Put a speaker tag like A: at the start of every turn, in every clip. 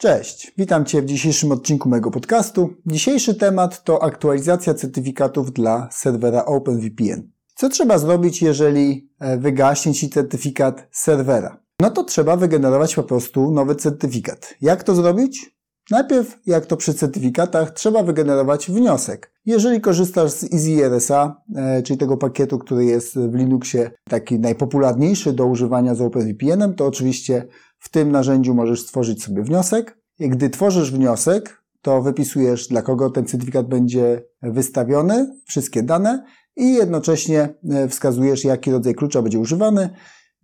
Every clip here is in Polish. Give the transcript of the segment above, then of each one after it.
A: Cześć, witam Cię w dzisiejszym odcinku mojego podcastu. Dzisiejszy temat to aktualizacja certyfikatów dla serwera OpenVPN. Co trzeba zrobić, jeżeli e, wygaśnie Ci certyfikat serwera? No to trzeba wygenerować po prostu nowy certyfikat. Jak to zrobić? Najpierw, jak to przy certyfikatach, trzeba wygenerować wniosek. Jeżeli korzystasz z EasyRSA, e, czyli tego pakietu, który jest w Linuxie taki najpopularniejszy do używania z OpenVPN-em, to oczywiście w tym narzędziu możesz stworzyć sobie wniosek. Gdy tworzysz wniosek, to wypisujesz, dla kogo ten certyfikat będzie wystawiony, wszystkie dane i jednocześnie e, wskazujesz, jaki rodzaj klucza będzie używany.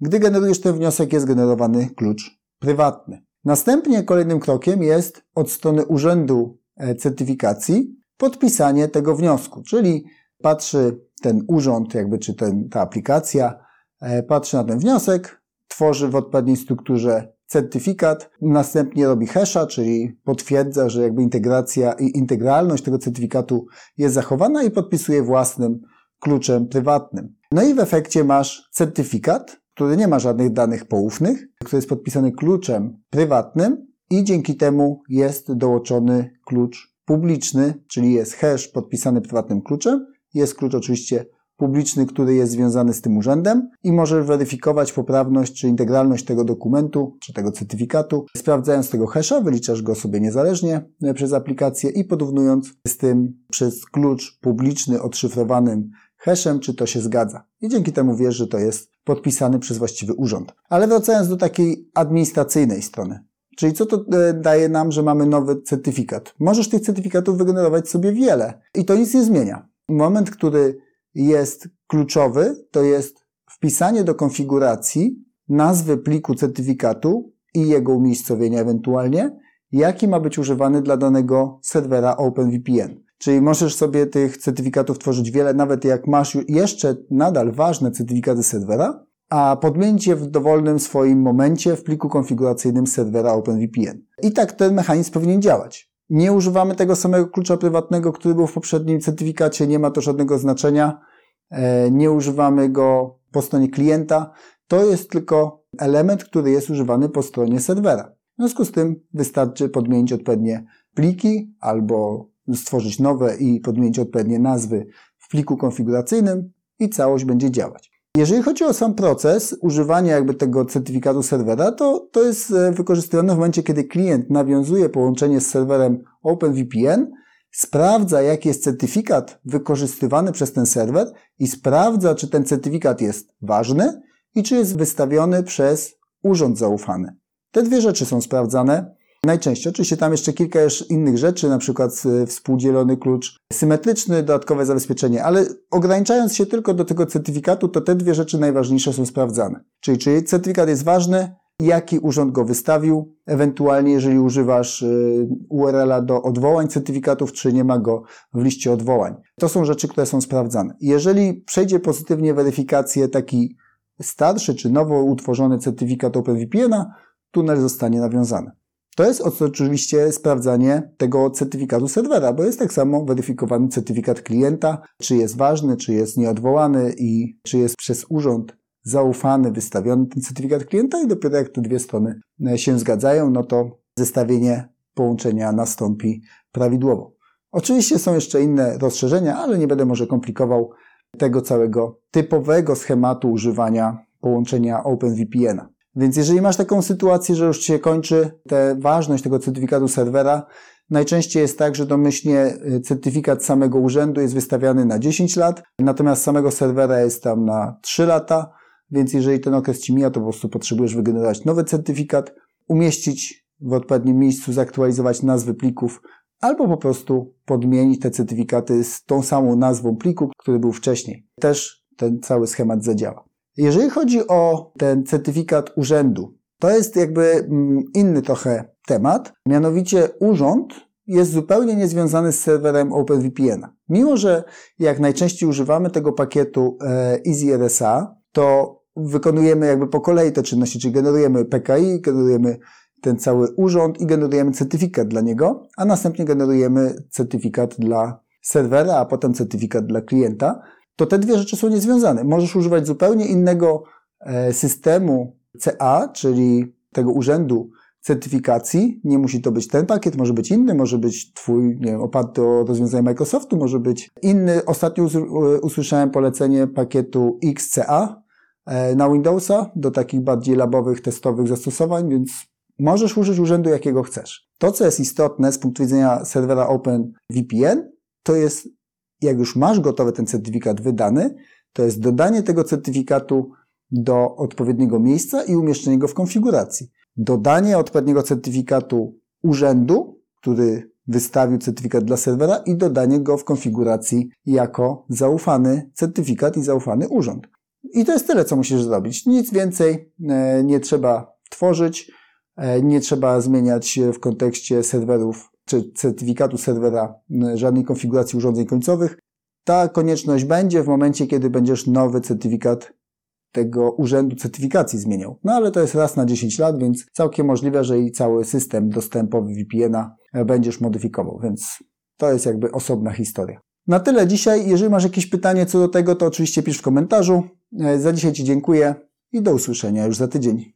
A: Gdy generujesz ten wniosek, jest generowany klucz prywatny. Następnie kolejnym krokiem jest od strony urzędu e, certyfikacji podpisanie tego wniosku, czyli patrzy ten urząd, jakby czy ten, ta aplikacja, e, patrzy na ten wniosek, tworzy w odpowiedniej strukturze certyfikat, następnie robi hasha, czyli potwierdza, że jakby integracja i integralność tego certyfikatu jest zachowana i podpisuje własnym kluczem prywatnym. No i w efekcie masz certyfikat, który nie ma żadnych danych poufnych, który jest podpisany kluczem prywatnym i dzięki temu jest dołączony klucz publiczny, czyli jest hash podpisany prywatnym kluczem. Jest klucz oczywiście publiczny, który jest związany z tym urzędem i możesz weryfikować poprawność czy integralność tego dokumentu czy tego certyfikatu. Sprawdzając tego hasza, wyliczasz go sobie niezależnie e, przez aplikację i porównując z tym przez klucz publiczny odszyfrowanym hashem, czy to się zgadza. I dzięki temu wiesz, że to jest podpisany przez właściwy urząd. Ale wracając do takiej administracyjnej strony. Czyli co to e, daje nam, że mamy nowy certyfikat? Możesz tych certyfikatów wygenerować sobie wiele i to nic nie zmienia. Moment, który jest kluczowy, to jest wpisanie do konfiguracji nazwy pliku certyfikatu i jego umiejscowienia ewentualnie, jaki ma być używany dla danego serwera OpenVPN. Czyli możesz sobie tych certyfikatów tworzyć wiele, nawet jak masz jeszcze nadal ważne certyfikaty serwera, a podmienić je w dowolnym swoim momencie w pliku konfiguracyjnym serwera OpenVPN. I tak ten mechanizm powinien działać. Nie używamy tego samego klucza prywatnego, który był w poprzednim certyfikacie, nie ma to żadnego znaczenia. E, nie używamy go po stronie klienta. To jest tylko element, który jest używany po stronie serwera. W związku z tym wystarczy podmienić odpowiednie pliki albo stworzyć nowe i podmienić odpowiednie nazwy w pliku konfiguracyjnym i całość będzie działać. Jeżeli chodzi o sam proces używania jakby tego certyfikatu serwera, to, to jest e, wykorzystywane w momencie, kiedy klient nawiązuje połączenie z serwerem OpenVPN, sprawdza, jaki jest certyfikat wykorzystywany przez ten serwer i sprawdza, czy ten certyfikat jest ważny i czy jest wystawiony przez urząd zaufany. Te dwie rzeczy są sprawdzane najczęściej. Oczywiście tam jeszcze kilka innych rzeczy, na przykład e, współdzielony klucz symetryczny, dodatkowe zabezpieczenie, ale ograniczając się tylko do tego certyfikatu, to te dwie rzeczy najważniejsze są sprawdzane. Czyli czy certyfikat jest ważny, jaki urząd go wystawił, ewentualnie jeżeli używasz e, URL-a do odwołań certyfikatów, czy nie ma go w liście odwołań. To są rzeczy, które są sprawdzane. Jeżeli przejdzie pozytywnie weryfikację taki starszy czy nowo utworzony certyfikat OpenVPN-a, tunel zostanie nawiązany. To jest oczywiście sprawdzanie tego certyfikatu serwera, bo jest tak samo weryfikowany certyfikat klienta, czy jest ważny, czy jest nieodwołany i czy jest przez urząd zaufany, wystawiony ten certyfikat klienta i dopiero jak te dwie strony się zgadzają, no to zestawienie połączenia nastąpi prawidłowo. Oczywiście są jeszcze inne rozszerzenia, ale nie będę może komplikował tego całego typowego schematu używania połączenia OpenVPN-a. Więc jeżeli masz taką sytuację, że już się kończy ta ważność tego certyfikatu serwera, najczęściej jest tak, że domyślnie y, certyfikat samego urzędu jest wystawiany na 10 lat, natomiast samego serwera jest tam na 3 lata, więc jeżeli ten okres Ci mija, to po prostu potrzebujesz wygenerować nowy certyfikat, umieścić w odpowiednim miejscu, zaktualizować nazwy plików, albo po prostu podmienić te certyfikaty z tą samą nazwą pliku, który był wcześniej. Też ten cały schemat zadziała. Jeżeli chodzi o ten certyfikat urzędu, to jest jakby mm, inny trochę temat. Mianowicie urząd jest zupełnie niezwiązany z serwerem OpenVPN. Mimo, że jak najczęściej używamy tego pakietu e, EasyRSA, to wykonujemy jakby po kolei te czynności, czyli generujemy PKI, generujemy ten cały urząd i generujemy certyfikat dla niego, a następnie generujemy certyfikat dla serwera, a potem certyfikat dla klienta to te dwie rzeczy są niezwiązane. Możesz używać zupełnie innego e, systemu CA, czyli tego urzędu certyfikacji. Nie musi to być ten pakiet, może być inny, może być Twój, nie wiem, oparty o rozwiązanie Microsoftu, może być inny. Ostatnio usłyszałem polecenie pakietu XCA e, na Windowsa do takich bardziej labowych, testowych zastosowań, więc możesz użyć urzędu jakiego chcesz. To, co jest istotne z punktu widzenia serwera OpenVPN, to jest, jak już masz gotowy ten certyfikat wydany, to jest dodanie tego certyfikatu do odpowiedniego miejsca i umieszczenie go w konfiguracji. Dodanie odpowiedniego certyfikatu urzędu, który wystawił certyfikat dla serwera i dodanie go w konfiguracji jako zaufany certyfikat i zaufany urząd. I to jest tyle, co musisz zrobić. Nic więcej e, nie trzeba tworzyć, e, nie trzeba zmieniać w kontekście serwerów czy certyfikatu serwera żadnej konfiguracji urządzeń końcowych. Ta konieczność będzie w momencie, kiedy będziesz nowy certyfikat tego urzędu certyfikacji zmieniał. No ale to jest raz na 10 lat, więc całkiem możliwe, że i cały system dostępowy VPN-a będziesz modyfikował, więc to jest jakby osobna historia. Na tyle dzisiaj. Jeżeli masz jakieś pytanie co do tego, to oczywiście pisz w komentarzu. E, za dzisiaj Ci dziękuję i do usłyszenia już za tydzień.